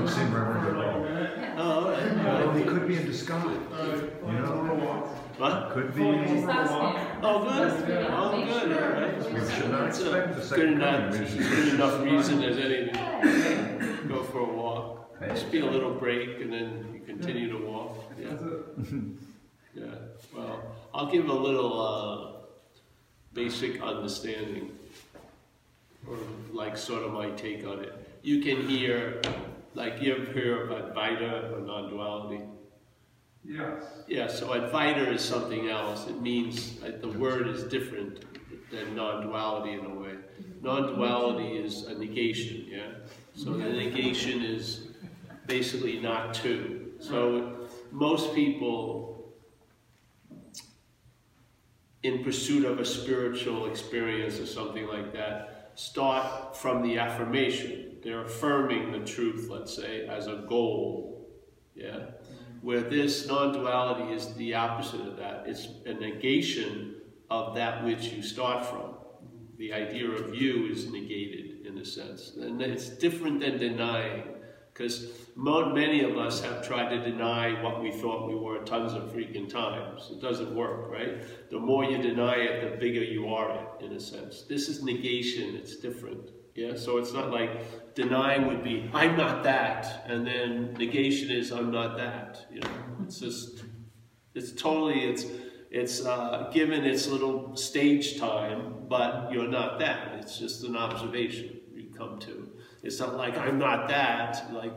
doesn't seem reverent at all. Oh, all right. Well, he could be in disguise, you know? What? Could be, Just we ask me. Oh, good. Oh, good. All right. should not That's expect the good second enough, I good enough reason as any to go for a walk. Just be a little break and then you continue to walk. Yeah. Yeah. Well, I'll give a little uh, basic understanding, or like sort of my take on it. You can hear, like you ever hear of Advaita or non-duality? Yes. Yeah, so Advaita is something else. It means, uh, the word is different than non-duality in a way. Non-duality is a negation, yeah? So the negation is basically not two. So most people in pursuit of a spiritual experience or something like that start from the affirmation. They're affirming the truth, let's say, as a goal, yeah? where this non-duality is the opposite of that. It's a negation of that which you start from. The idea of you is negated in a sense. And it's different than denying, because many of us have tried to deny what we thought we were tons of freaking times. It doesn't work, right? The more you deny it, the bigger you are it, in a sense. This is negation, it's different. Yeah, so it's not like denying would be, I'm not that, and then negation is, I'm not that. You know, it's just, it's totally, it's, it's uh, given its little stage time, but you're not that. It's just an observation you come to. It's not like, I'm not that. Like,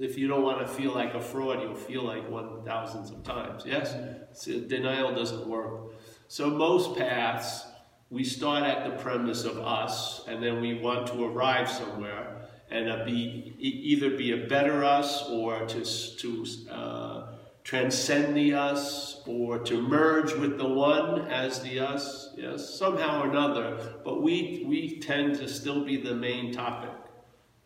if you don't want to feel like a fraud, you'll feel like one thousands of times. Yes? Denial doesn't work. So most paths, we start at the premise of us, and then we want to arrive somewhere and uh, be either be a better us or to to uh, transcend the us or to merge with the one as the us. Yes, somehow or another. But we we tend to still be the main topic.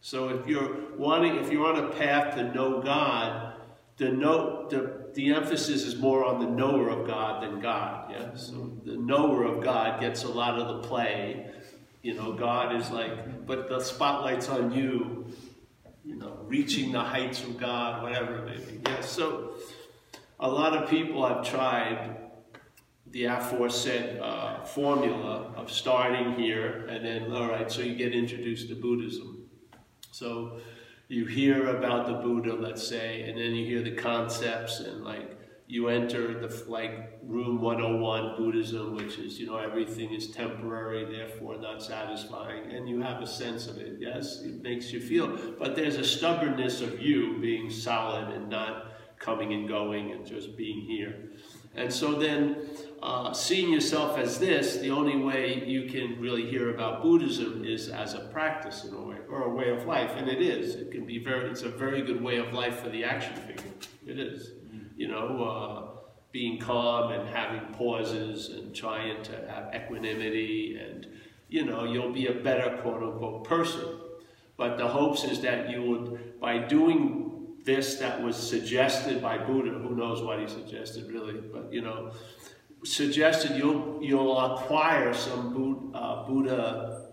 So if you're wanting, if you're on a path to know God, the know the the emphasis is more on the knower of God than God. Yeah. So the knower of God gets a lot of the play. You know, God is like, but the spotlight's on you. You know, reaching the heights of God, whatever it may be. Yeah. So a lot of people have tried the aforesaid uh, formula of starting here and then, all right, so you get introduced to Buddhism. So you hear about the Buddha, let's say, and then you hear the concepts and like you enter the like room 101 Buddhism, which is, you know, everything is temporary, therefore not satisfying, and you have a sense of it, yes? It makes you feel, but there's a stubbornness of you being solid and not coming and going and just being here. And so then, uh, seeing yourself as this, the only way you can really hear about Buddhism is as a practice in a way, or a way of life, and it is. It can be very, it's a very good way of life for the action figure. It is. You know, uh, being calm and having pauses and trying to have equanimity and, you know, you'll be a better quote unquote person. But the hopes is that you would, by doing this that was suggested by Buddha, who knows what he suggested really, but you know, suggested you'll, you'll acquire some Buddha, uh, Buddha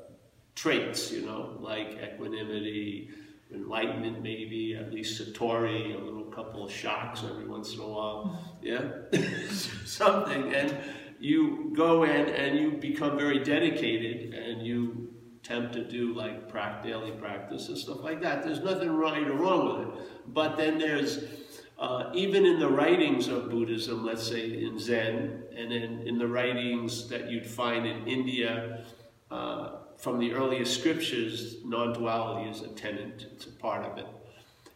traits, you know, like equanimity, enlightenment maybe, at least Satori, a little couple of shocks every once in a while, yeah, something, and you go in and you become very dedicated and you attempt to do like daily practice and stuff like that. There's nothing right or wrong with it. But then there's, uh, even in the writings of Buddhism, let's say in Zen, and then in the writings that you'd find in India, uh, from the earliest scriptures, non-duality is a tenet, it's a part of it.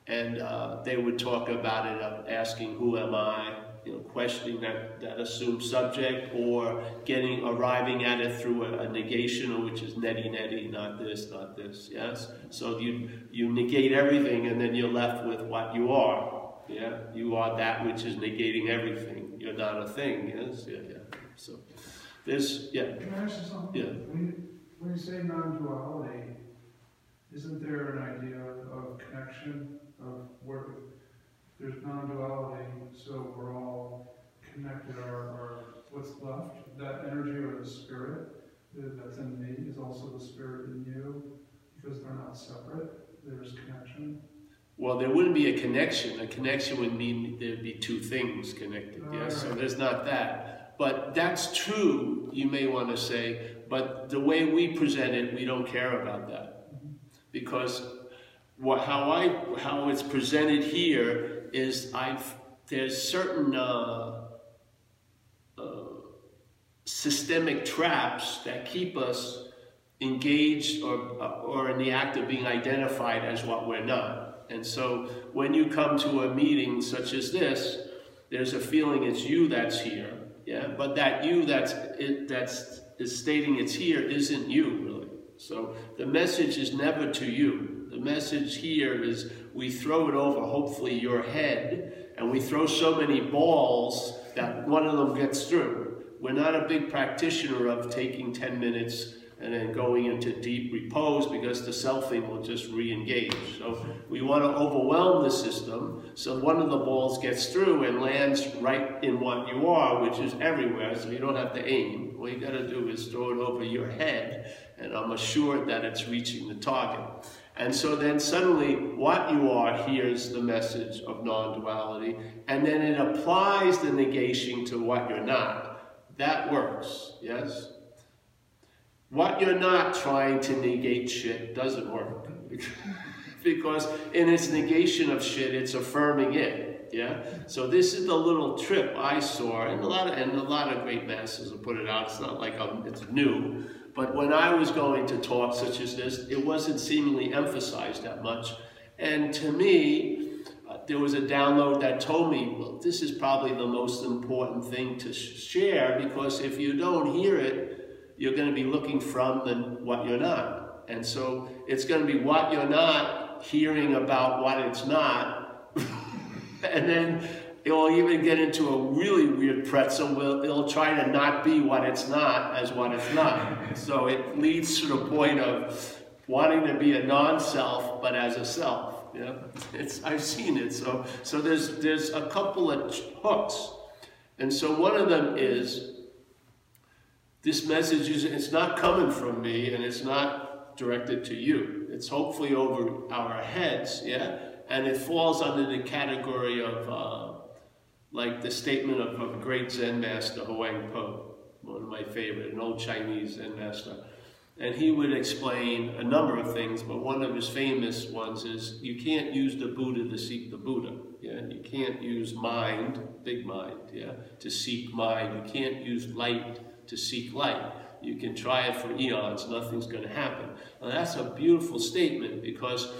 And uh, they would talk about it, of asking, who am I? You know, questioning that, that assumed subject or getting, arriving at it through a, a negation, which is neti neti, not this, not this, yes? So you, you negate everything and then you're left with what you are, yeah? You are that which is negating everything. You're not a thing, yes? Yeah, yeah. So there's, yeah. Can I ask you something? Yeah. When you, when you say non-duality, isn't there an idea of connection of where there's non-duality, so we're all connected, our, our, what's left, that energy or the spirit that's in me is also the spirit in you, because they're not separate, there's connection. Well, there wouldn't be a connection. A connection would mean there'd be two things connected. Yes, so there's not that. But that's true, you may want to say, but the way we present it, we don't care about that. Because what, how I how it's presented here is I've there's certain uh, uh, systemic traps that keep us engaged or, or in the act of being identified as what we're not. And so when you come to a meeting such as this, there's a feeling it's you that's here, yeah. But that you that's it, that's is stating it's here isn't you really. So the message is never to you. The message here is we throw it over hopefully your head, and we throw so many balls that one of them gets through. We're not a big practitioner of taking 10 minutes and then going into deep repose because the selfing will just re-engage. So we want to overwhelm the system so one of the balls gets through and lands right in what you are, which is everywhere, so you don't have to aim. All you got to do is throw it over your head, and I'm assured that it's reaching the target. And so then suddenly what you are hears the message of non-duality, and then it applies the negation to what you're not. That works, yes? What you're not trying to negate shit doesn't work. because in its negation of shit, it's affirming it. Yeah? So this is the little trip I saw, and a lot of and a lot of great masters have put it out. It's not like I'm, it's new. But when I was going to talks such as this, it wasn't seemingly emphasized that much. And to me, uh, there was a download that told me, well, this is probably the most important thing to sh- share because if you don't hear it, you're going to be looking from the, what you're not. And so it's going to be what you're not hearing about what it's not. and then it'll even get into a really weird pretzel where it'll try to not be what it's not as what it's not. so it leads to the point of wanting to be a non-self but as a self. Yeah, it's I've seen it. So so there's there's a couple of hooks, and so one of them is this message is it's not coming from me and it's not directed to you. It's hopefully over our heads, yeah, and it falls under the category of uh, like the statement of, of great Zen master Huang Po, one of my favorite, an old Chinese Zen master. And he would explain a number of things, but one of his famous ones is you can't use the Buddha to seek the Buddha. Yeah, you can't use mind, big mind, yeah, to seek mind. You can't use light to seek light. You can try it for eons, nothing's going to happen. Now that's a beautiful statement because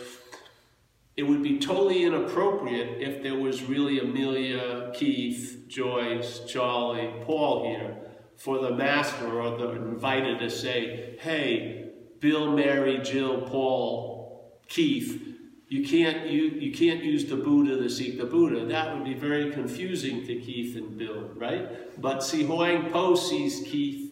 it would be totally inappropriate if there was really Amelia, Keith, Joyce, Charlie, Paul here for the master or the invited to say, hey, Bill, Mary, Jill, Paul, Keith, you can't, you, you can't use the Buddha to seek the Buddha. That would be very confusing to Keith and Bill, right? But see, Huang Po sees Keith,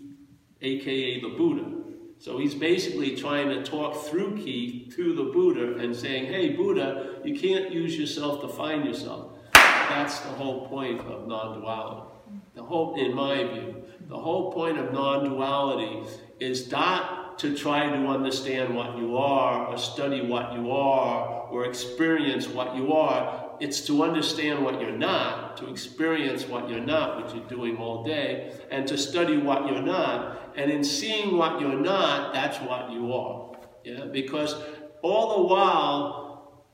aka the Buddha. So he's basically trying to talk through Keith to the Buddha and saying, hey, Buddha, you can't use yourself to find yourself. That's the whole point of non-duality. The whole, in my view, the whole point of non-duality is not to try to understand what you are or study what you are or experience what you are. It's to understand what you're not, to experience what you're not, which you're doing all day, and to study what you're not. And in seeing what you're not, that's what you are. Yeah? Because all the while,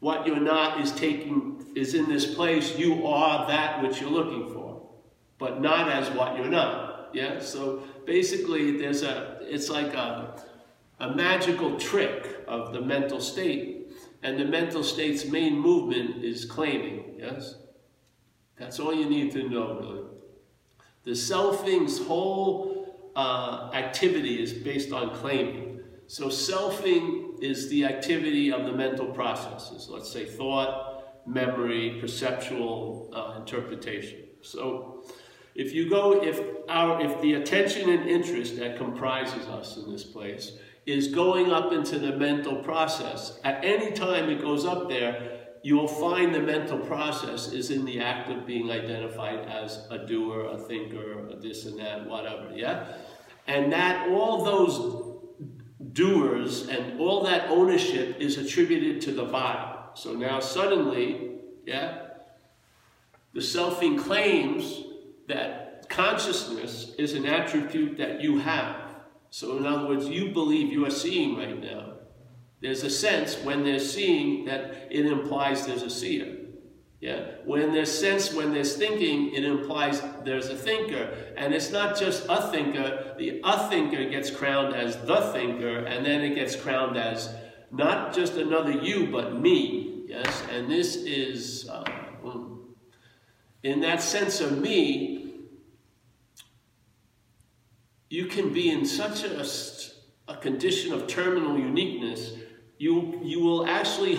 what you're not is taking is in this place, you are that which you're looking for, but not as what you're not. Yeah. So basically, there's a it's like a a magical trick of the mental state, and the mental state's main movement is claiming. Yes. That's all you need to know, really. The selfing's whole uh, activity is based on claiming. So selfing is the activity of the mental processes. Let's say thought, memory, perceptual uh, interpretation. So if you go, if our, if the attention and interest that comprises us in this place is going up into the mental process, at any time it goes up there, you'll find the mental process is in the act of being identified as a doer, a thinker, a this and that, whatever, yeah? And that all those doers and all that ownership is attributed to the body. So now suddenly, yeah, the selfing claims that consciousness is an attribute that you have. So in other words, you believe you are seeing right now. There's a sense when they're seeing that it implies there's a seer. Yeah? When there's sense, when there's thinking, it implies there's a thinker. And it's not just a thinker. The a thinker gets crowned as the thinker, and then it gets crowned as not just another you, but me. Yes? And this is, uh, in that sense of me, you can be in such a, a condition of terminal uniqueness you, you will actually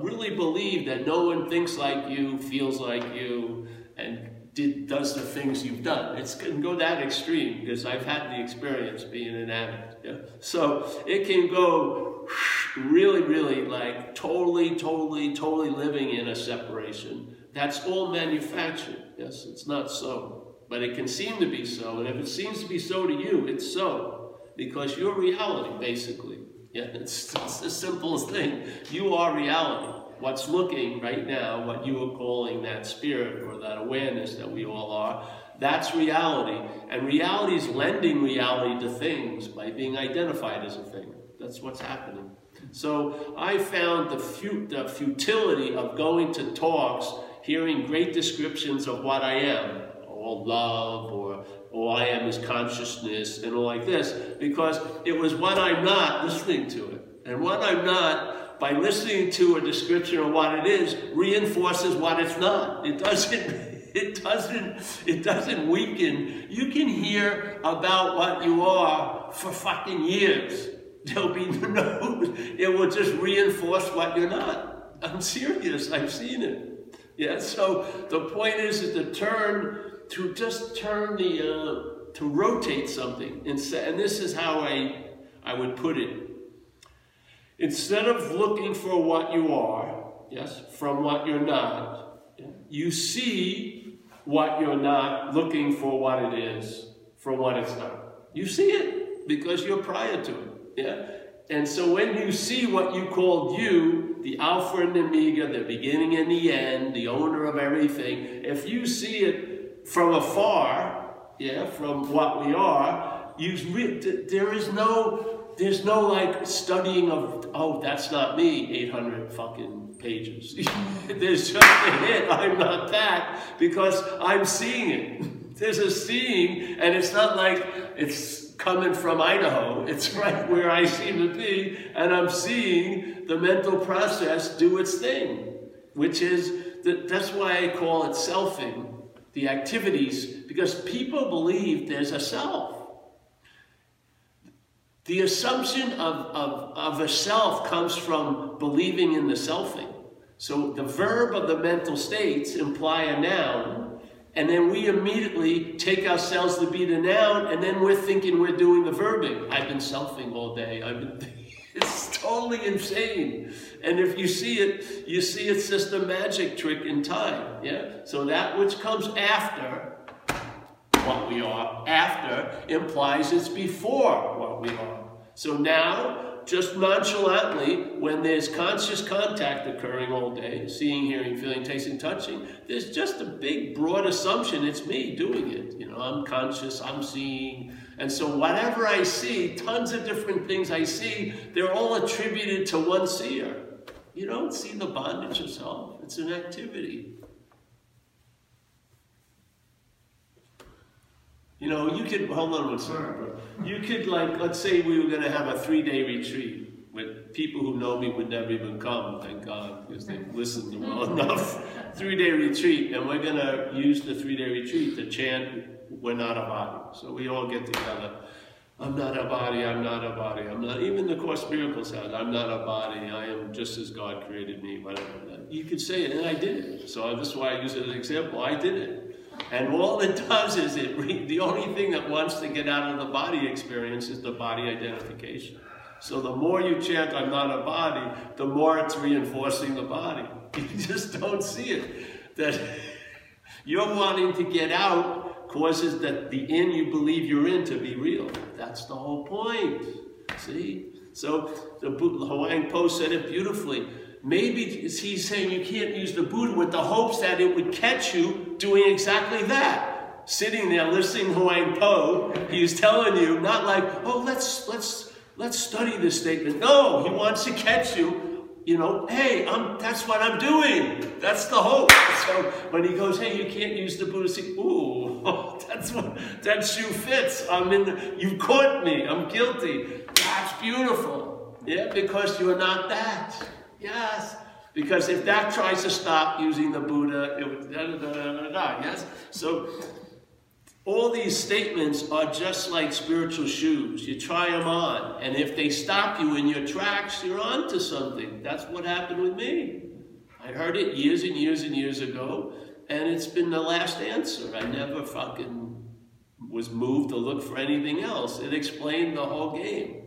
really believe that no one thinks like you, feels like you, and did, does the things you've done. It can go that extreme because I've had the experience being an addict. Yeah? So it can go really, really like totally, totally, totally living in a separation. That's all manufactured. Yes, it's not so. But it can seem to be so. And if it seems to be so to you, it's so. Because you're reality, basically, yeah, it's, it's the simplest thing. You are reality. What's looking right now, what you are calling that spirit or that awareness that we all are, that's reality. And reality is lending reality to things by being identified as a thing. That's what's happening. So I found the, fut the futility of going to talks, hearing great descriptions of what I am, love, or all I am is consciousness and all like this, because it was what I'm not listening to it. And what I'm not, by listening to a description of what it is, reinforces what it's not. It doesn't it doesn't it doesn't weaken. You can hear about what you are for fucking years. There'll be no it will just reinforce what you're not. I'm serious, I've seen it. Yeah, so the point is, is to turn to just turn the, uh, to rotate something. And, and this is how I, I would put it. Instead of looking for what you are, yes, from what you're not, you see what you're not looking for what it is from what it's not. You see it because you're prior to it. Yeah? And so when you see what you called you, the Alpha and the Omega, the beginning and the end, the owner of everything, if you see it from afar, yeah, from what we are, you there is no, there's no like studying of, oh, that's not me, 800 fucking pages. there's just a hit, I'm not that, because I'm seeing it. There's a seeing, and it's not like it's coming from Idaho. It's right where I seem to be, and I'm seeing the mental process do its thing, which is, that, that's why I call it selfing the activities, because people believe there's a self. The assumption of, of, of a self comes from believing in the selfing. So the verb of the mental states imply a noun, and then we immediately take ourselves to be the noun, and then we're thinking we're doing the verbing. I've been selfing all day. I've been It's totally insane. And if you see it, you see it's just a magic trick in time. Yeah? So that which comes after what we are, after, implies it's before what we are. So now, just nonchalantly, when there's conscious contact occurring all day, seeing, hearing, feeling, tasting, touching, there's just a big, broad assumption it's me doing it. You know, I'm conscious, I'm seeing, and so whatever I see, tons of different things I see, they're all attributed to one seer. You don't see the bondage yourself. It's an activity. You know, you could, hold on one second, You could, like, let's say we were going to have a three-day retreat with people who know me would never even come, thank God, because they've listened well enough. Three-day retreat, and we're going to use the three-day retreat to chant we're not a body. So we all get together. I'm not a body, I'm not a body, I'm not, even the Course Miracles had, I'm not a body, I am just as God created me, whatever. You could say it, and I did it. So this is why I use it as an example. I did it. And all it does is it, the only thing that wants to get out of the body experience is the body identification. So the more you chant, I'm not a body, the more it's reinforcing the body. You just don't see it. That you're wanting to get out causes that the in you believe you're in to be real. That's the whole point. See? So the Huang Po said it beautifully. maybe he's saying you can't use the Buddha with the hopes that it would catch you doing exactly that. Sitting there listening to Huang Po, he's telling you, not like, oh, let's let's let's study this statement. No, he wants to catch you you know, hey, I'm, that's what I'm doing. That's the hope. So when he goes, hey, you can't use the Buddha, say, ooh, that's what, that shoe fits. I'm in, the, you caught me. I'm guilty. That's beautiful. Yeah, because you're not that. Yes. Because if that tries to stop using the Buddha, it would da da da da da, da yes? So all these statements are just like spiritual shoes. You try them on, and if they stop you in your tracks, you're on to something. That's what happened with me. I heard it years and years and years ago, and it's been the last answer. I never fucking was moved to look for anything else. It explained the whole game.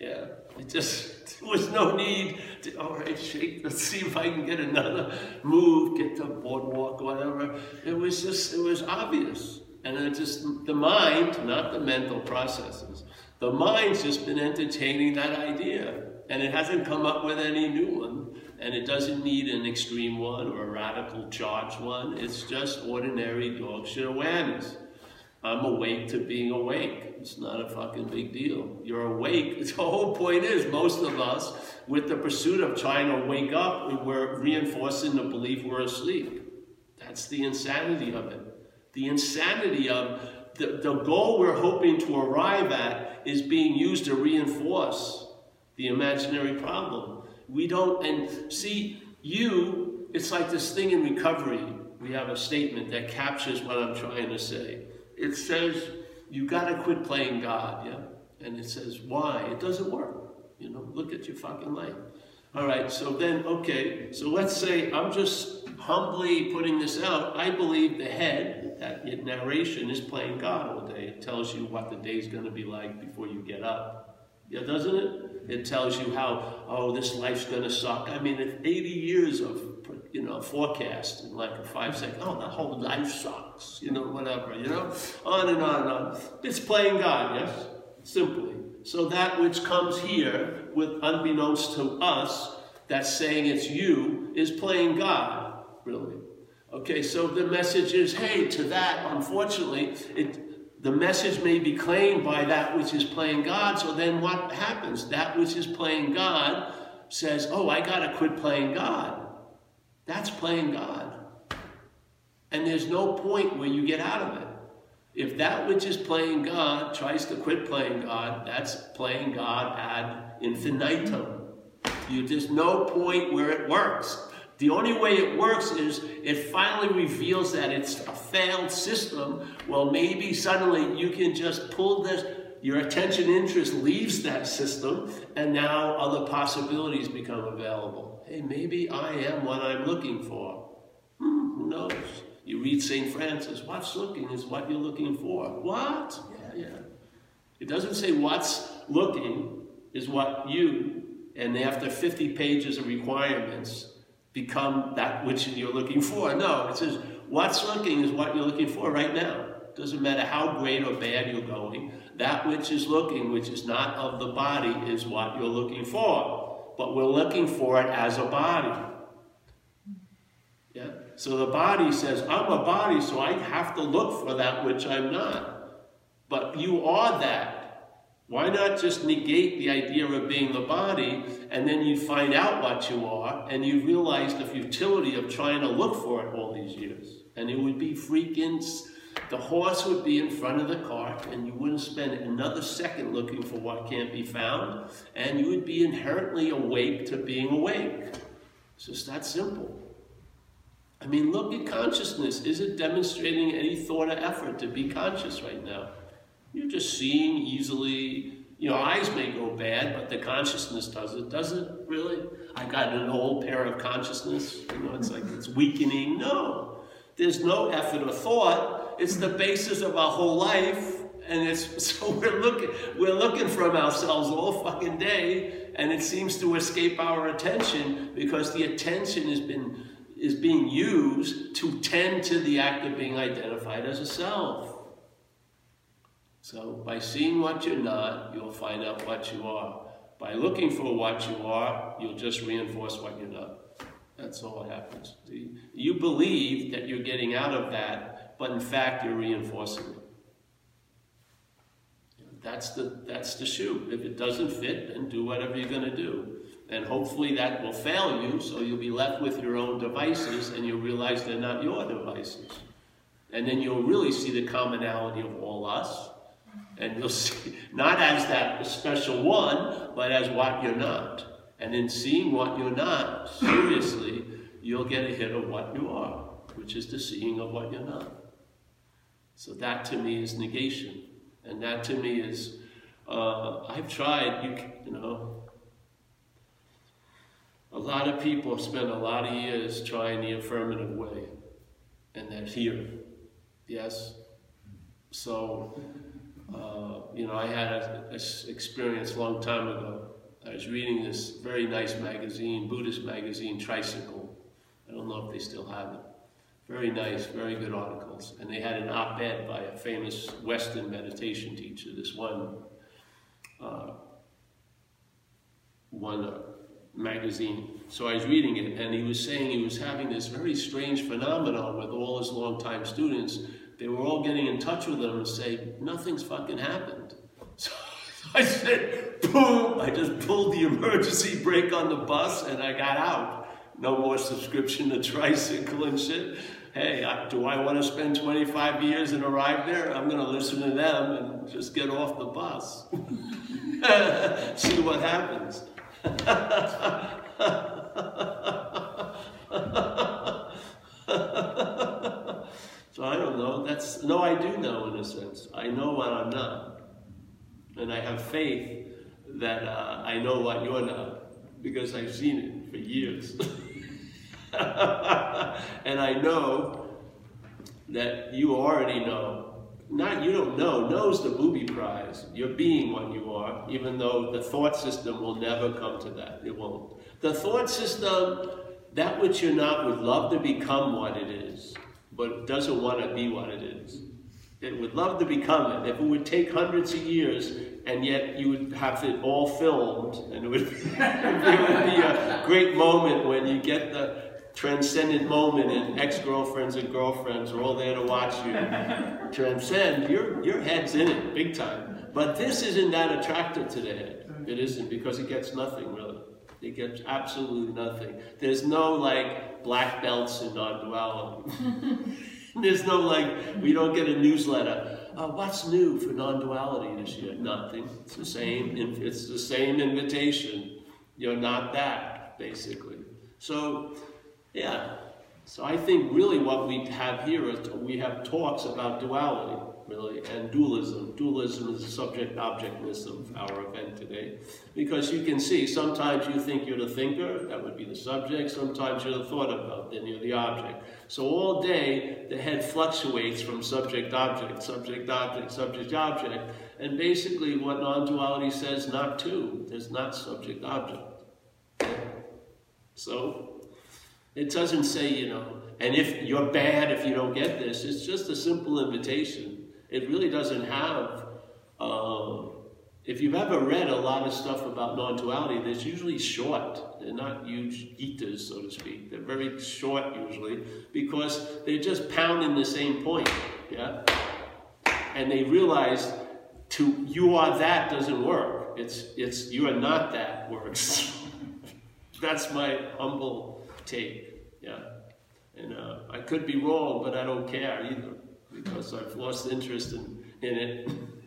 Yeah, it just, there was no need to, all right, shake, let's see if I can get another move, get the boardwalk, whatever. It was just, it was obvious. And it's just the mind, not the mental processes. The mind's just been entertaining that idea. And it hasn't come up with any new one. And it doesn't need an extreme one or a radical charged one. It's just ordinary dog shit awareness. I'm awake to being awake. It's not a fucking big deal. You're awake. The whole point is, most of us, with the pursuit of trying to wake up, we're reinforcing the belief we're asleep. That's the insanity of it. The insanity of the, the goal we're hoping to arrive at is being used to reinforce the imaginary problem. We don't, and see, you, it's like this thing in recovery. We have a statement that captures what I'm trying to say. It says, you gotta quit playing God, yeah? And it says, why? It doesn't work. You know, look at your fucking life. All right, so then, okay, so let's say I'm just humbly putting this out. I believe the head, that narration is playing God all day. It tells you what the day's going to be like before you get up. Yeah, doesn't it? It tells you how, oh, this life's going to suck. I mean, if 80 years of, you know, forecast in like a five second, oh, the whole life sucks, you know, whatever, you know, on and on and on. It's playing God, yes? Simply. So that which comes here, with unbeknownst to us, that's saying it's you, is playing God, really. Okay, so the message is, hey, to that, unfortunately, it, the message may be claimed by that which is playing God, so then what happens? That which is playing God says, oh, I got to quit playing God. That's playing God. And there's no point where you get out of it. If that which is playing God tries to quit playing God, that's playing God ad infinitum. You, there's no point where it works. The only way it works is it finally reveals that it's a failed system. Well, maybe suddenly you can just pull this, your attention interest leaves that system, and now other possibilities become available. Hey, maybe I am what I'm looking for. Hmm, who knows? You read St. Francis, what's looking is what you're looking for. What? Yeah, yeah. It doesn't say what's looking is what you, and after 50 pages of requirements, become that which you're looking for. No, it says what's looking is what you're looking for right now. Doesn't matter how great or bad you're going. That which is looking, which is not of the body, is what you're looking for. But we're looking for it as a body. Yeah? So the body says, I'm a body, so I have to look for that which I'm not. But you are that. Why not just negate the idea of being the body and then you find out what you are and you realize the futility of trying to look for it all these years? And it would be freaking, the horse would be in front of the cart and you wouldn't spend another second looking for what can't be found and you would be inherently awake to being awake. It's just that simple. I mean, look at consciousness. Is it demonstrating any thought or effort to be conscious right now? You're just seeing easily. You know, eyes may go bad, but the consciousness does it. Does it really? I got an old pair of consciousness. You know, it's like it's weakening. No, there's no effort or thought. It's the basis of our whole life, and it's so we're looking we're looking from ourselves all fucking day, and it seems to escape our attention because the attention has been is being used to tend to the act of being identified as a self. So by seeing what you're not, you'll find out what you are. By looking for what you are, you'll just reinforce what you're not. That's all that happens. You believe that you're getting out of that, but in fact, you're reinforcing it. That's the, that's the shoe. If it doesn't fit, then do whatever you're going to do. And hopefully that will fail you, so you'll be left with your own devices and you'll realize they're not your devices. And then you'll really see the commonality of all us. And you'll see, not as that special one, but as what you're not. And in seeing what you're not, seriously, you'll get a hit of what you are, which is the seeing of what you're not. So that to me is negation. And that to me is, uh, I've tried, you, you know, a lot of people spend a lot of years trying the affirmative way, and they're here. Yes? So, uh, you know, I had an experience a long time ago. I was reading this very nice magazine, Buddhist magazine, Tricycle. I don't know if they still have it. Very nice, very good articles. And they had an op-ed by a famous Western meditation teacher, this one, uh, one uh, magazine. So I was reading it, and he was saying he was having this very strange phenomenon with all his longtime students. They were all getting in touch with them and say, nothing's fucking happened. So I said, boom, I just pulled the emergency brake on the bus and I got out. No more subscription to tricycle and shit hey, I, do I want to spend 25 years and arrive there? I'm going to listen to them and just get off the bus. See what happens. so I don't know. That's no, I do know in a sense. I know what I'm not, and I have faith that uh, I know what you're not because I've seen it for years. and I know that you already know. Not you don't know, knows the booby prize. You're being what you are, even though the thought system will never come to that. It won't. The thought system, that which you're not, would love to become what it is, but doesn't want to be what it is. It would love to become it. If it would take hundreds of years, and yet you would have it all filmed, and it would, it would be a great moment when you get the transcendent moment and ex-girlfriends and girlfriends are all there to watch you transcend, your, your head's in it big time. But this isn't that attractive to the head. It isn't because it gets nothing really. It gets absolutely nothing. There's no like black belts in non-duality. There's no like, we don't get a newsletter. Uh, what's new for non-duality this year? Nothing. It's the same. It's the same invitation. You're not that, basically. So yeah. So I think really what we have here is we have talks about duality, really, and dualism. Dualism is the subject-objectness of our event today. Because you can see, sometimes you think you're the thinker, that would be the subject, sometimes you're the thought about, then you're the object. So all day, the head fluctuates from subject-object, subject-object, subject-object, and basically what non-duality says, not two, is not subject-object. So it doesn't say, you know, and if you're bad if you don't get this, it's just a simple invitation. It really doesn't have, uh, if you've ever read a lot of stuff about non-duality, they're usually short. They're not huge eaters, so to speak. They're very short usually because they're just pounding the same point, yeah? And they realize to you are that doesn't work. It's, it's you are not that works. That's my humble take. Yeah. And uh, I could be wrong, but I don't care either because I've lost interest in, in it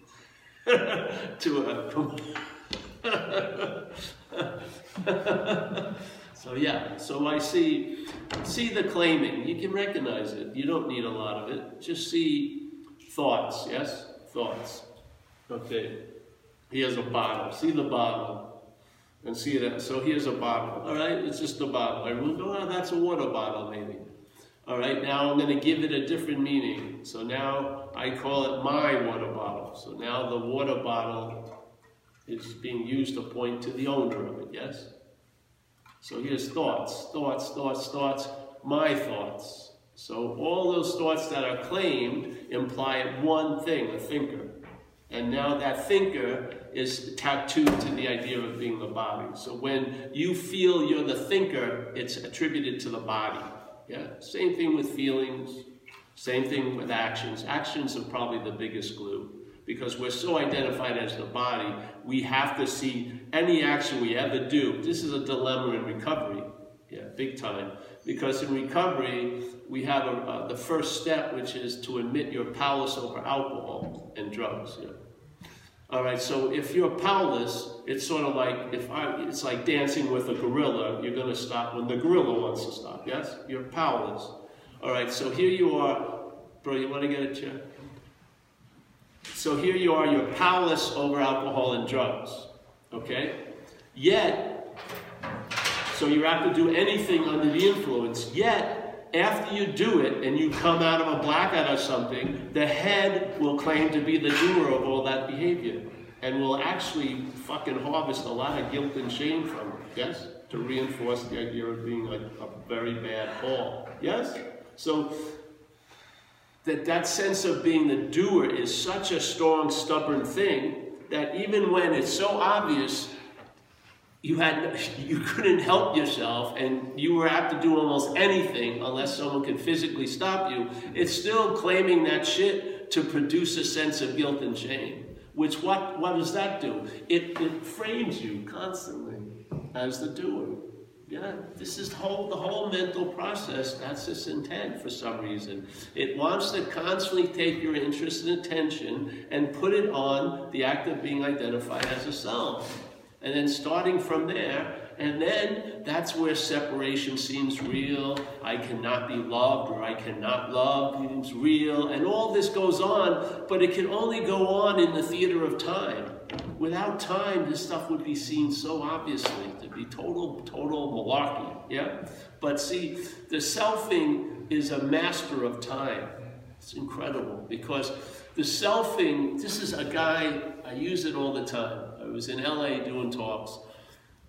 to a. so yeah, so I see see the claiming. You can recognize it. You don't need a lot of it. Just see thoughts. Yes, thoughts. Okay. Here's a bottle. See the bottle and see that. So here's a bottle. All right, it's just a bottle. Everyone go, oh, that's a water bottle, maybe. All right, now I'm going to give it a different meaning. So now I call it my water bottle. So now the water bottle is being used to point to the owner of it, yes? So here's thoughts, thoughts, thoughts, thoughts, my thoughts. So all those thoughts that are claimed imply one thing, a thinker. And now that thinker is tattooed to the idea of being the body. So when you feel you're the thinker, it's attributed to the body. Yeah, same thing with feelings, same thing with actions. Actions are probably the biggest glue because we're so identified as the body, we have to see any action we ever do. This is a dilemma in recovery, yeah, big time. Because in recovery, we have a, uh, the first step, which is to admit you're powerless over alcohol and drugs. Yeah. All right, so if you're powerless, it's sort of like if I, it's like dancing with a gorilla. You're going to stop when the gorilla wants to stop. Yes, you're powerless. All right, so here you are, bro. You want to get a chair? So here you are. You're powerless over alcohol and drugs. Okay, yet, so you have to do anything under the influence. Yet, after you do it and you come out of a blackout or something, the head will claim to be the doer of all that behavior and will actually fucking harvest a lot of guilt and shame from it. Yes? To reinforce the idea of being a, a very bad Paul. Yes? So that that sense of being the doer is such a strong, stubborn thing that even when it's so obvious you had you couldn't help yourself and you were apt to do almost anything unless someone could physically stop you it's still claiming that shit to produce a sense of guilt and shame which what what does that do? It, it frames you constantly as the doer yeah this is whole the whole mental process that's its intent for some reason it wants to constantly take your interest and attention and put it on the act of being identified as a self and then starting from there, and then that's where separation seems real. I cannot be loved or I cannot love seems real. And all this goes on, but it can only go on in the theater of time. Without time, this stuff would be seen so obviously to be total, total malarkey. Yeah? But see, the selfing is a master of time. It's incredible because the selfing, this is a guy, I use it all the time. I was in LA doing talks,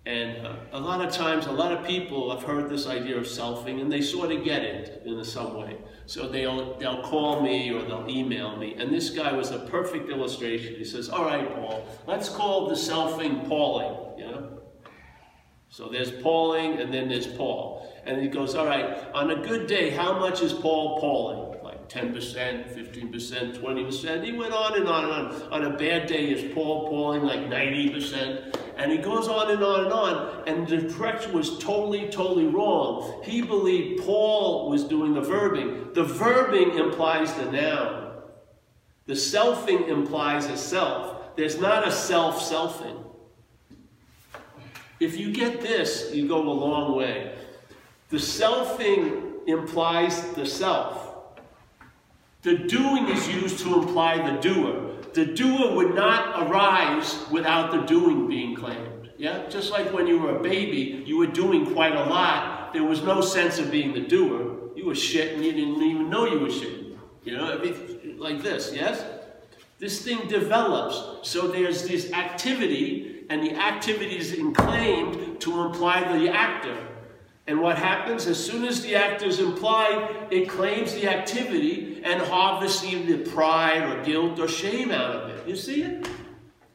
and a lot of times, a lot of people have heard this idea of selfing, and they sort of get it in some way. So they'll they'll call me or they'll email me, and this guy was a perfect illustration. He says, "All right, Paul, let's call the selfing Pauling." You know. So there's Pauling, and then there's Paul, and he goes, "All right, on a good day, how much is Paul Pauling?" Like 10%, 15%, 20%. He went on and on and on. On a bad day, is Paul Pauling like 90%? And he goes on and on and on. And the direction was totally, totally wrong. He believed Paul was doing the verbing. The verbing implies the noun. The selfing implies a self. There's not a self-selfing. If you get this, you go a long way. The selfing implies the self. The doing is used to imply the doer. The doer would not arise without the doing being claimed. Yeah? Just like when you were a baby, you were doing quite a lot. There was no sense of being the doer. You were shit and you didn't even know you were shit. You know, like this, yes? This thing develops. So there's this activity, and the activity is claimed to imply the actor. And what happens? As soon as the act is implied, it claims the activity and harvests the pride or guilt or shame out of it. You see it?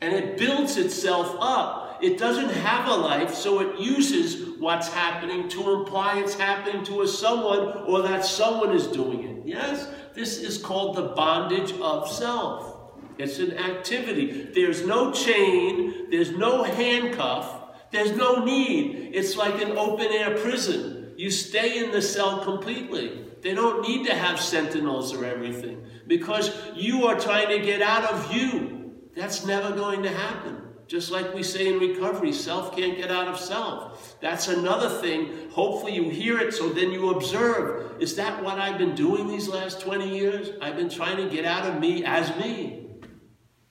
And it builds itself up. It doesn't have a life, so it uses what's happening to imply it's happening to a someone or that someone is doing it. Yes? This is called the bondage of self. It's an activity. There's no chain, there's no handcuff, there's no need. It's like an open air prison. You stay in the cell completely. They don't need to have sentinels or everything because you are trying to get out of you. That's never going to happen. Just like we say in recovery, self can't get out of self. That's another thing. Hopefully you hear it so then you observe. Is that what I've been doing these last 20 years? I've been trying to get out of me as me.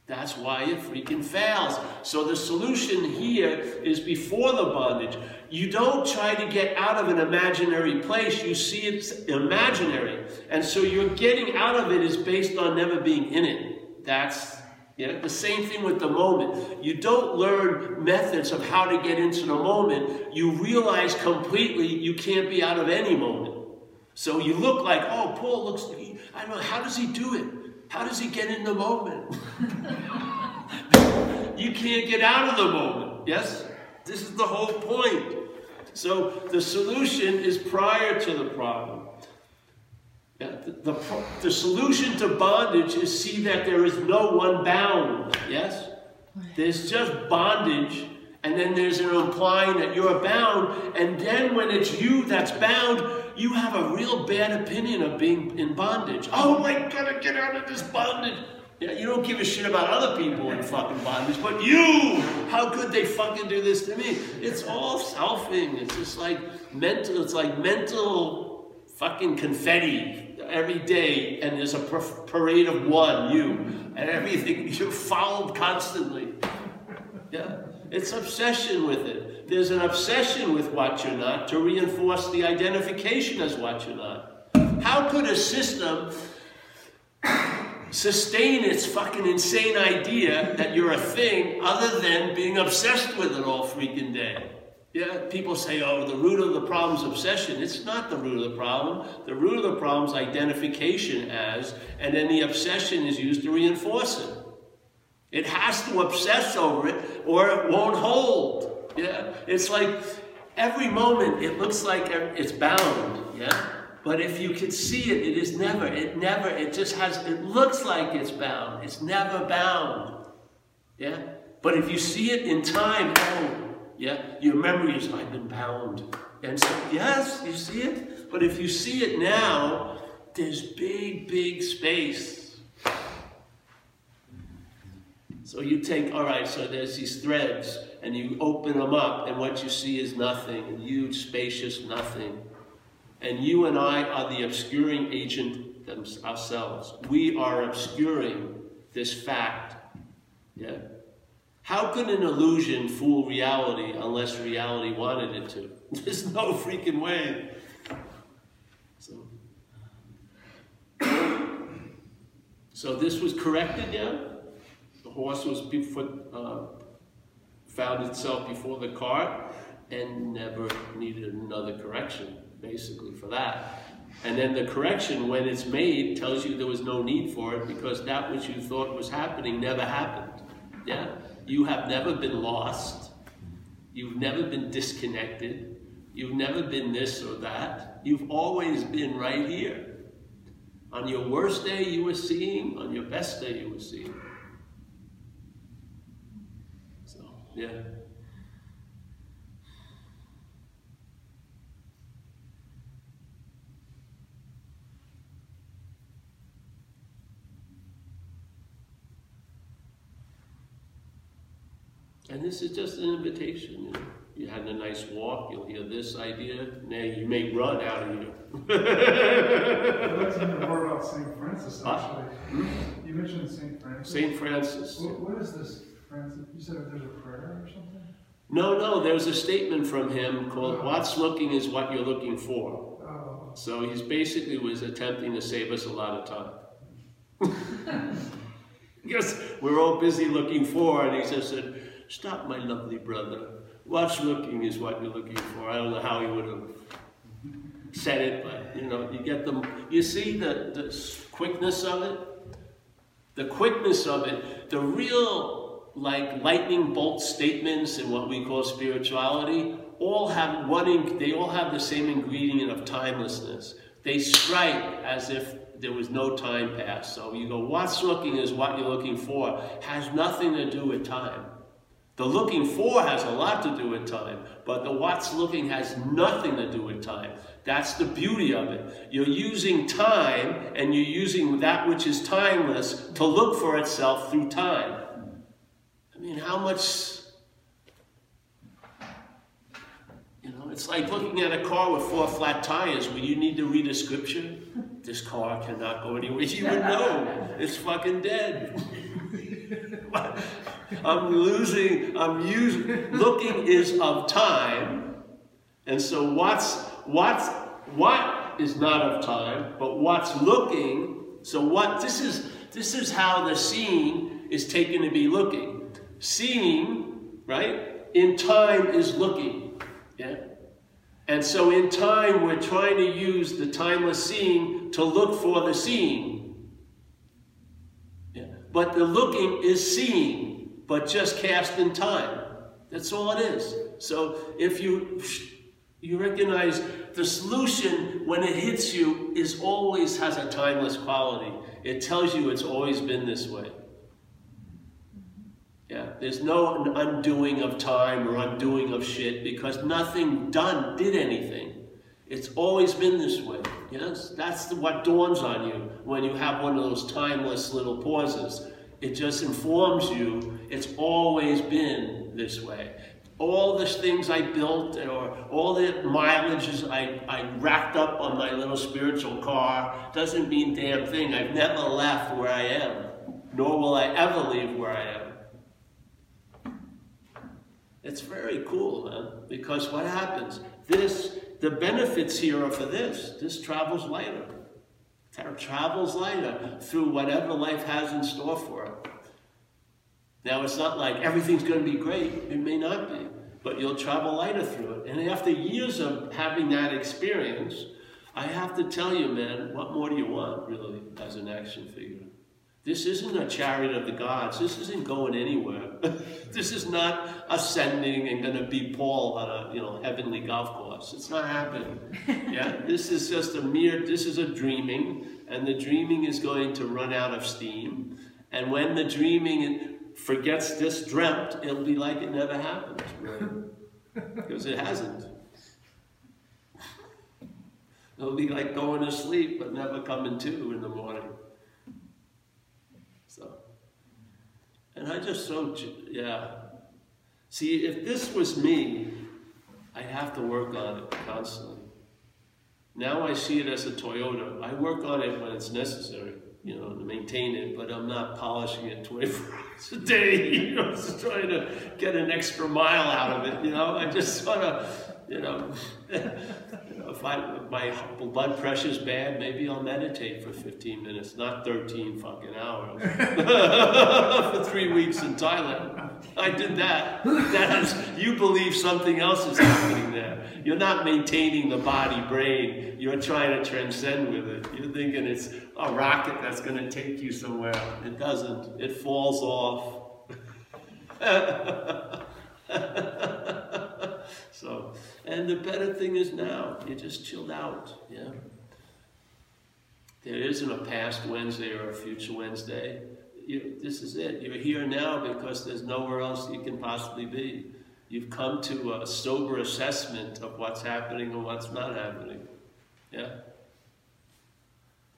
That's why it freaking fails. So the solution here is before the bondage. You don't try to get out of an imaginary place. You see it's imaginary. And so you're getting out of it is based on never being in it. That's yeah, the same thing with the moment. You don't learn methods of how to get into the moment. You realize completely you can't be out of any moment. So you look like, oh, Paul looks, I don't know, how does he do it? How does he get in the moment? you can't get out of the moment. Yes? This is the whole point. So the solution is prior to the problem. Yeah, the, the, the solution to bondage is see that there is no one bound. Yes? There's just bondage, and then there's an implying that you're bound, and then when it's you that's bound, you have a real bad opinion of being in bondage. Oh, my God, I get out of this bondage. Yeah, you don't give a shit about other people in fucking bondage, but you! How could they fucking do this to me? It's all selfing. It's just like mental, it's like mental fucking confetti every day, and there's a parade of one, you, and everything, you're followed constantly. Yeah, it's obsession with it. There's an obsession with what you're not to reinforce the identification as what you're not. How could a system sustain its fucking insane idea that you're a thing other than being obsessed with it all freaking day. Yeah, people say, oh, the root of the problem is obsession. It's not the root of the problem. The root of the problem is identification as, and then the obsession is used to reinforce it. It has to obsess over it or it won't hold. Yeah, it's like every moment it looks like it's bound. Yeah, but if you could see it, it is never, it never, it just has, it looks like it's bound. It's never bound. Yeah? But if you see it in time, oh, yeah, your memory is, I've been bound. And so, yes, you see it. But if you see it now, there's big, big space. So you take, all right, so there's these threads, and you open them up, and what you see is nothing, a huge, spacious nothing. And you and I are the obscuring agent ourselves. We are obscuring this fact. Yeah? How could an illusion fool reality unless reality wanted it to? There's no freaking way. So, so this was corrected, yeah? The horse was before, uh, found itself before the cart and never needed another correction basically, for that. And then the correction, when it's made, tells you there was no need for it because that which you thought was happening never happened. Yeah? You have never been lost. You've never been disconnected. You've never been this or that. You've always been right here. On your worst day, you were seeing. On your best day, you were seeing. So, yeah. And this is just an invitation. You, know. you had a nice walk, you'll hear this idea, now you may run out of here. Like to hear more about St. Francis, actually. Hmm? You mentioned St. Francis. St. Francis. What, what is this, Francis? You said there's a prayer or something? No, no, there's a statement from him called. What's looking is what you're looking for. Oh. So he's basically was attempting to save us a lot of time. because we're all busy looking for, and he just said, Stop, my lovely brother. What's looking is what you're looking for. I don't know how he would have said it, but you know, you get them. You see the, the quickness of it? The quickness of it, the real like lightning bolt statements in what we call spirituality, all have one, they all have the same ingredient of timelessness. They strike as if there was no time past. So you go, what's looking is what you're looking for, has nothing to do with time. The looking for has a lot to do with time, but the what's looking has nothing to do with time. That's the beauty of it. You're using time and you're using that which is timeless to look for itself through time. How much. You know, it's like looking at a car with four flat tires where you need to read a scripture. This car cannot go anywhere. You would know. It's fucking dead. I'm losing, I'm using, looking is of time. And so what's, what's, what is not of time, but what's looking, so what, this is, this is how the seeing is taken to be looking. Seeing, right, in time is looking, yeah? And so in time, we're trying to use the timeless seeing to look for the seeing. Yeah. But the looking is seeing. but just cast in time. That's all it is. So if you you recognize the solution when it hits you is always has a timeless quality. It tells you it's always been this way. Yeah, there's no undoing of time or undoing of shit because nothing done did anything. It's always been this way. Yes, that's what dawns on you when you have one of those timeless little pauses. It just informs you it's always been this way. All the things I built or all the mileages I, I racked up on my little spiritual car doesn't mean damn thing. I've never left where I am, nor will I ever leave where I am. It's very cool, man, because what happens? This, the benefits here are for this. This travels lighter. It travels lighter through whatever life has in store for it. Now, it's not like everything's going to be great. It may not be. But you'll travel lighter through it. And after years of having that experience, I have to tell you, man, what more do you want, really, as an action figure? This isn't a chariot of the gods. This isn't going anywhere. this is not ascending and going to be Paul on a you know heavenly golf course. It's not happening. Yeah, this is just a mere. This is a dreaming, and the dreaming is going to run out of steam. And when the dreaming forgets this dreamt, it'll be like it never happened, right? because it hasn't. It'll be like going to sleep but never coming to in the morning. And I just so, yeah. See, if this was me, I'd have to work on it constantly. Now I see it as a Toyota. I work on it when it's necessary, you know, to maintain it, but I'm not polishing it 24 hours a day, you know, just trying to get an extra mile out of it, you know. I just sort of, you know, if, I, my blood pressure's bad, maybe I'll meditate for 15 minutes, not 13 fucking hours. for three weeks in Thailand. I did that. That is, you believe something else is happening there. You're not maintaining the body brain. You're trying to transcend with it. You're thinking it's a rocket that's going to take you somewhere. It doesn't. It falls off. and the better thing is now, you just chilled out, yeah? There isn't a past Wednesday or a future Wednesday. You, this is it. You're here now because there's nowhere else you can possibly be. You've come to a sober assessment of what's happening and what's not happening. Yeah?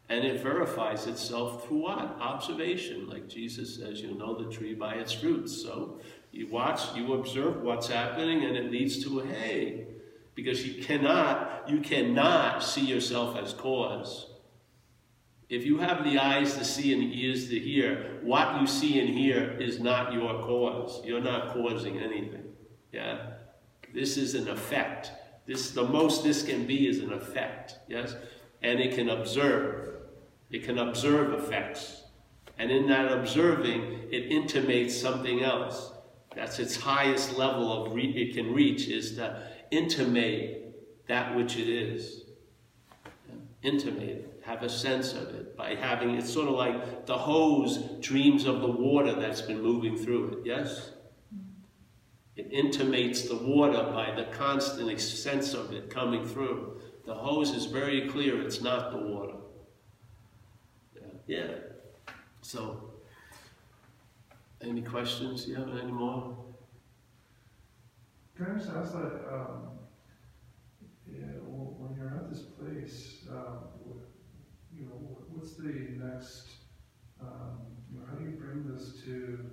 And it verifies itself through what? Observation. Like Jesus says, you'll know the tree by its fruits. So you watch, you observe what's happening, and it leads to a hey. Because you cannot, you cannot see yourself as cause. If you have the eyes to see and the ears to hear, what you see and hear is not your cause. You're not causing anything. Yeah? This is an effect. This the most this can be is an effect. Yes? And it can observe. It can observe effects. And in that observing, it intimates something else. That's its highest level of it can reach is to intimate that which it is. Intimate have a sense of it by having it's sort of like the hose dreams of the water that's been moving through it, yes? It intimates the water by the constant sense of it coming through. The hose is very clear, it's not the water. Yeah. yeah. So any questions? You have any more? I just ask that, um, yeah, when you're at this place, um, you know, what's the next, um, how do you bring this to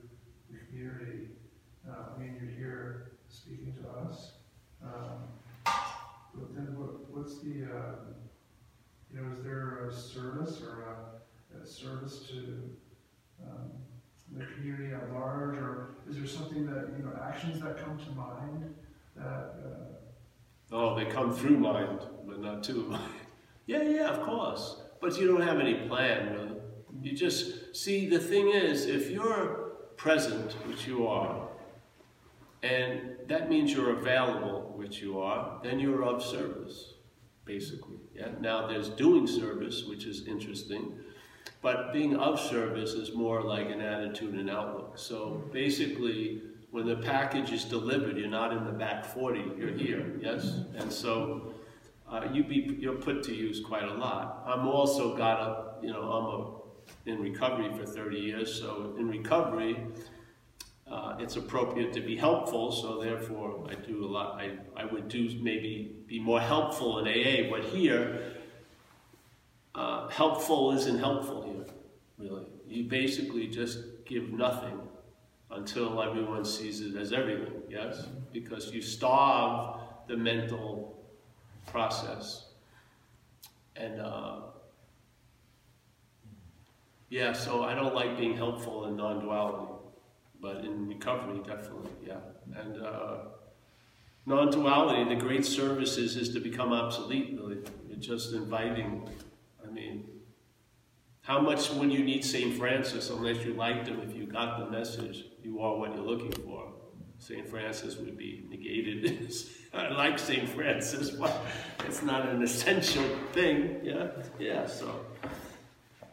the community? Uh, I mean, you're here speaking to us, um, but then what, what's the, uh, you know, is there a service or a, a service to, the community at large, or is there something that, you know, actions that come to mind that, uh, Oh, they come through mind, but not to mind. yeah, yeah, of course. But you don't have any plan, really. You just, see, the thing is, if you're present, which you are, and that means you're available, which you are, then you're of service, basically. Yeah? Now, there's doing service, which is interesting. But being of service is more like an attitude and outlook. So basically, when the package is delivered, you're not in the back 40, you're here, yes? And so uh, you be, you're put to use quite a lot. I'm also got a, you know, I'm a, in recovery for 30 years, so in recovery, uh, it's appropriate to be helpful, so therefore I do a lot, I, I would do maybe be more helpful in AA, but here, uh, helpful isn't helpful here, really. You basically just give nothing until everyone sees it as everything, yes? Because you starve the mental process. And uh, yeah, so I don't like being helpful in non duality, but in recovery, definitely, yeah. And uh, non duality, the great service is, is to become obsolete, really. You're just inviting I mean, how much would you need St. Francis unless you liked him if you got the message you are what you're looking for? St. Francis would be negated. I like St. Francis, but it's not an essential thing. Yeah, yeah. So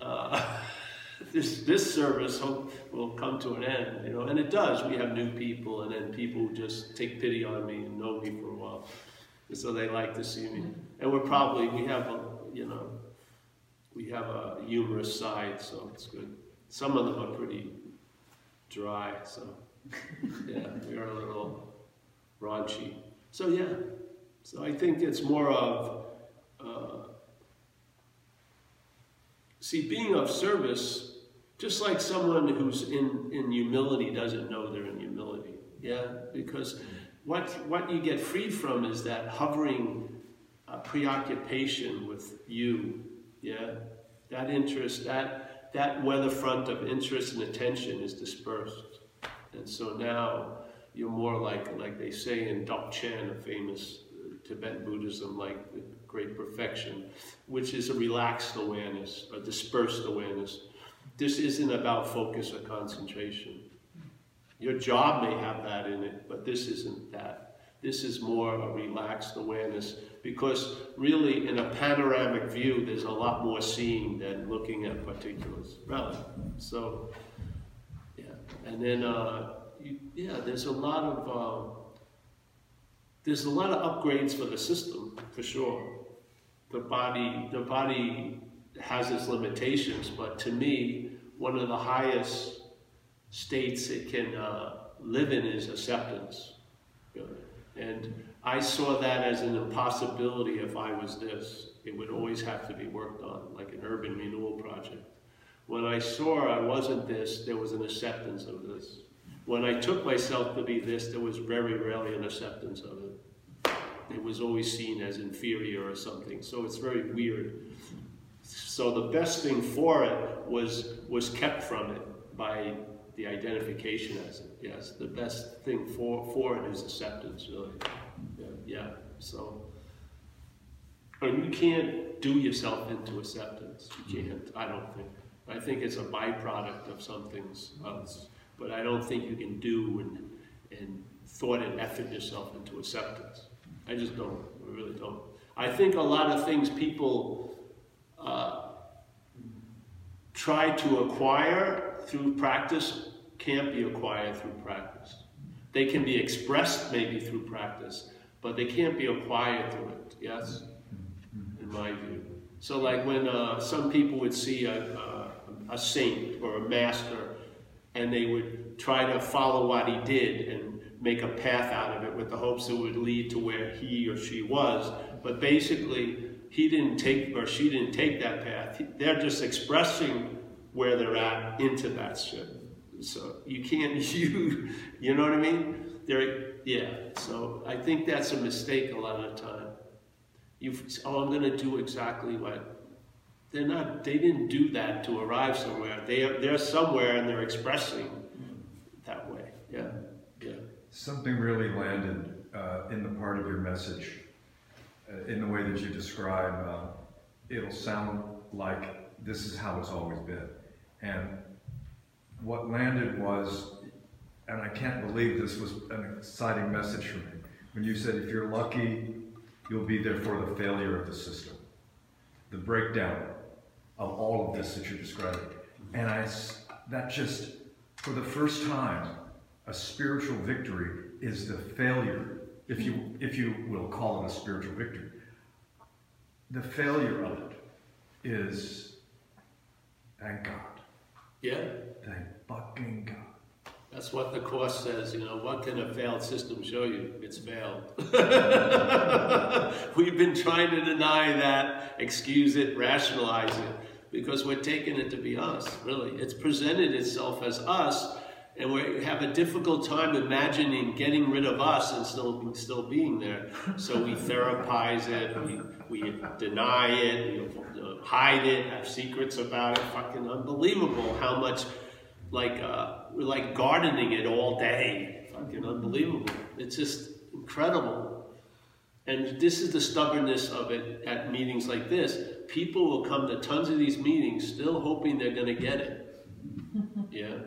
uh, this this service hope will come to an end, you know, and it does. We have new people, and then people just take pity on me and know me for a while, and so they like to see me. And we're probably we have a you know we have a humorous side, so it's good. Some of them are pretty dry, so yeah, we are a little raunchy. So yeah, so I think it's more of, uh, see, being of service, just like someone who's in, in humility doesn't know they're in humility. Yeah, because what, what you get freed from is that hovering uh, preoccupation with you yeah, that interest, that that weather front of interest and attention is dispersed, and so now you're more like like they say in Dzogchen, a famous uh, Tibetan Buddhism, like great perfection, which is a relaxed awareness, a dispersed awareness. This isn't about focus or concentration. Your job may have that in it, but this isn't that. This is more a relaxed awareness because really in a panoramic view, there's a lot more seeing than looking at particulars. Really. So, yeah. And then, uh, you, yeah, there's a lot of, uh, there's a lot of upgrades for the system, for sure. The body, the body has its limitations, but to me, one of the highest states it can uh, live in is acceptance. And I saw that as an impossibility if I was this. It would always have to be worked on, like an urban renewal project. When I saw I wasn't this, there was an acceptance of this. When I took myself to be this, there was very rarely an acceptance of it. It was always seen as inferior or something, so it's very weird. So the best thing for it was, was kept from it by the identification as it. Yes, the best thing for, for it is acceptance, really. Yeah, yeah. so. And you can't do yourself into acceptance. You can't, I don't think. I think it's a byproduct of some things else. But I don't think you can do and, and thought and effort yourself into acceptance. I just don't. I really don't. I think a lot of things people uh, try to acquire through practice can't be acquired through practice. They can be expressed maybe through practice, but they can't be acquired through it, yes? In my view. So like when uh, some people would see a, a, a saint or a master and they would try to follow what he did and make a path out of it with the hopes it would lead to where he or she was. But basically, he didn't take or she didn't take that path. They're just expressing where they're at into that shit. So you can't you you know what I mean? There yeah. So I think that's a mistake a lot of time. You oh I'm gonna do exactly what they're not they didn't do that to arrive somewhere. They are they're somewhere and they're expressing that way. Yeah. Yeah. Something really landed uh, in the part of your message, uh, in the way that you describe. Uh, it'll sound like this is how it's always been, and what landed was, and I can't believe this was an exciting message for me, when you said, if you're lucky, you'll be there for the failure of the system, the breakdown. of all of this that you're describing. And I, that just, for the first time, a spiritual victory is the failure, if you, if you will call it a spiritual victory. The failure of it is, thank God, Yeah, thank fucking God. that's what the course says, you know, what can a failed system show you? It's failed. We've been trying to deny that, excuse it, rationalize it, because we're taking it to be us, really. It's presented itself as us, and we have a difficult time imagining getting rid of us and still, still being there. So we therapize it, we, we deny it, we hide it, have secrets about it. Fucking unbelievable how much like uh, we're like gardening it all day. Fucking unbelievable. It's just incredible. And this is the stubbornness of it at meetings like this. People will come to tons of these meetings still hoping they're going to get it. Yeah.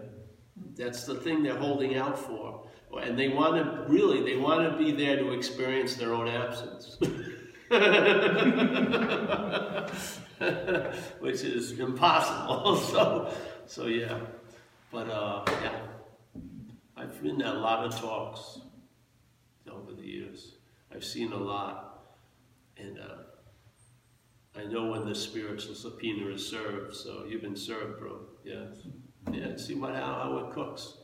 That's the thing they're holding out for. And they want to, really, they want to be there to experience their own absence. Which is impossible. So, so yeah. But uh, yeah, I've been at a lot of talks over the years. I've seen a lot, and uh, I know when the spiritual subpoena is served. So you've been served, bro. Yeah, yeah. See what how, how it cooks.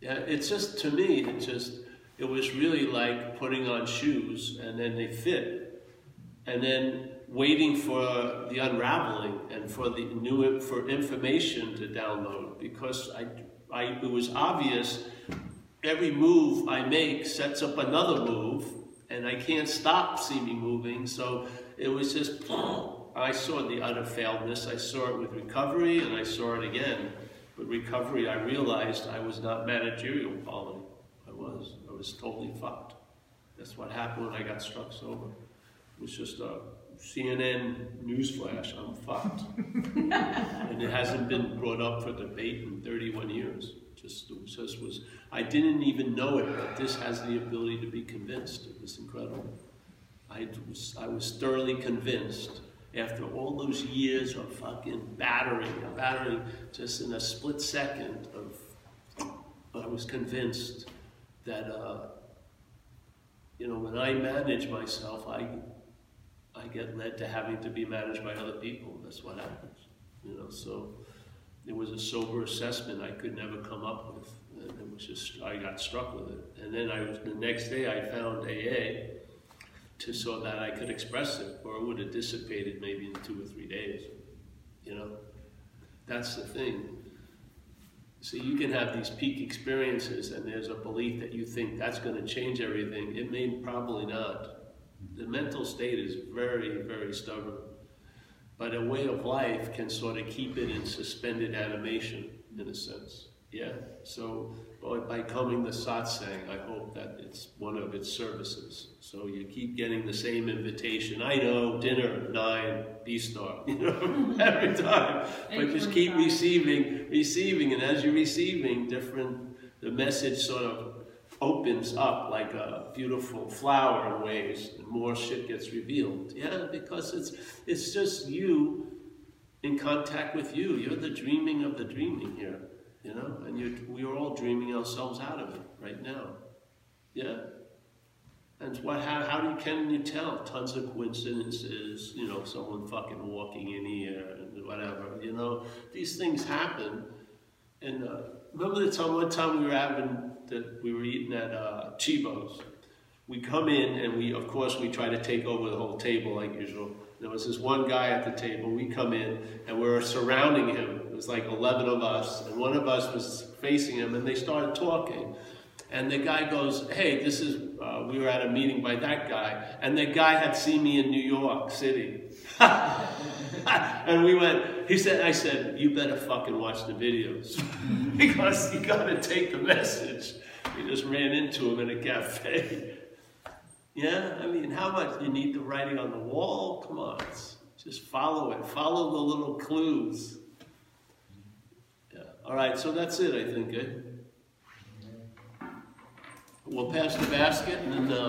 Yeah, it's just to me, it just it was really like putting on shoes, and then they fit, and then waiting for the unraveling and for the new for information to download because I, I it was obvious every move I make sets up another move and I can't stop see me moving. So it was just I saw the utter failedness I saw it with recovery and I saw it again. With recovery I realized I was not managerial quality. I was I was totally fucked. That's what happened when I got struck sober. It was just a CNN newsflash, I'm fucked. and it hasn't been brought up for debate in 31 years. Just, just was, I didn't even know it, but this has the ability to be convinced. It was incredible. I was, I was thoroughly convinced after all those years of fucking battering, battering, just in a split second of, I was convinced that, uh, you know, when I manage myself, I, I get led to having to be managed by other people. That's what happens, you know. So it was a sober assessment I could never come up with, and it was just I got struck with it. And then I was the next day I found AA to so that I could express it, or it would have dissipated maybe in two or three days. You know, that's the thing. So you can have these peak experiences, and there's a belief that you think that's going to change everything. It may probably not. The mental state is very, very stubborn. But a way of life can sort of keep it in suspended animation, in a sense. Yeah? So by, by coming to satsang, I hope that it's one of its services. So you keep getting the same invitation. I know, dinner, nine, B-star, you know, every time. But just keep receiving, receiving, and as you're receiving, different, the message sort of opens up like a beautiful flower in ways, and more shit gets revealed. Yeah, because it's it's just you in contact with you. You're the dreaming of the dreaming here, you know, and you're, we are all dreaming ourselves out of it right now. Yeah. And what? How, how do you, can you tell? Tons of coincidences. You know, someone fucking walking in here and whatever. You know, these things happen. And uh, remember the time one time we were having that we were eating at uh, Chibo's. We come in and we, of course, we try to take over the whole table like usual. There was this one guy at the table. We come in and we're surrounding him. It was like 11 of us, and one of us was facing him, and they started talking. And the guy goes, "Hey, this is." Uh, we were at a meeting by that guy, and the guy had seen me in New York City. and we went. He said, "I said you better fucking watch the videos because you got to take the message." We just ran into him in a cafe. Yeah, I mean, how much you need the writing on the wall? Come on, just follow it. Follow the little clues. Yeah. All right, so that's it, I think. Eh? We'll pass the basket and then. Uh,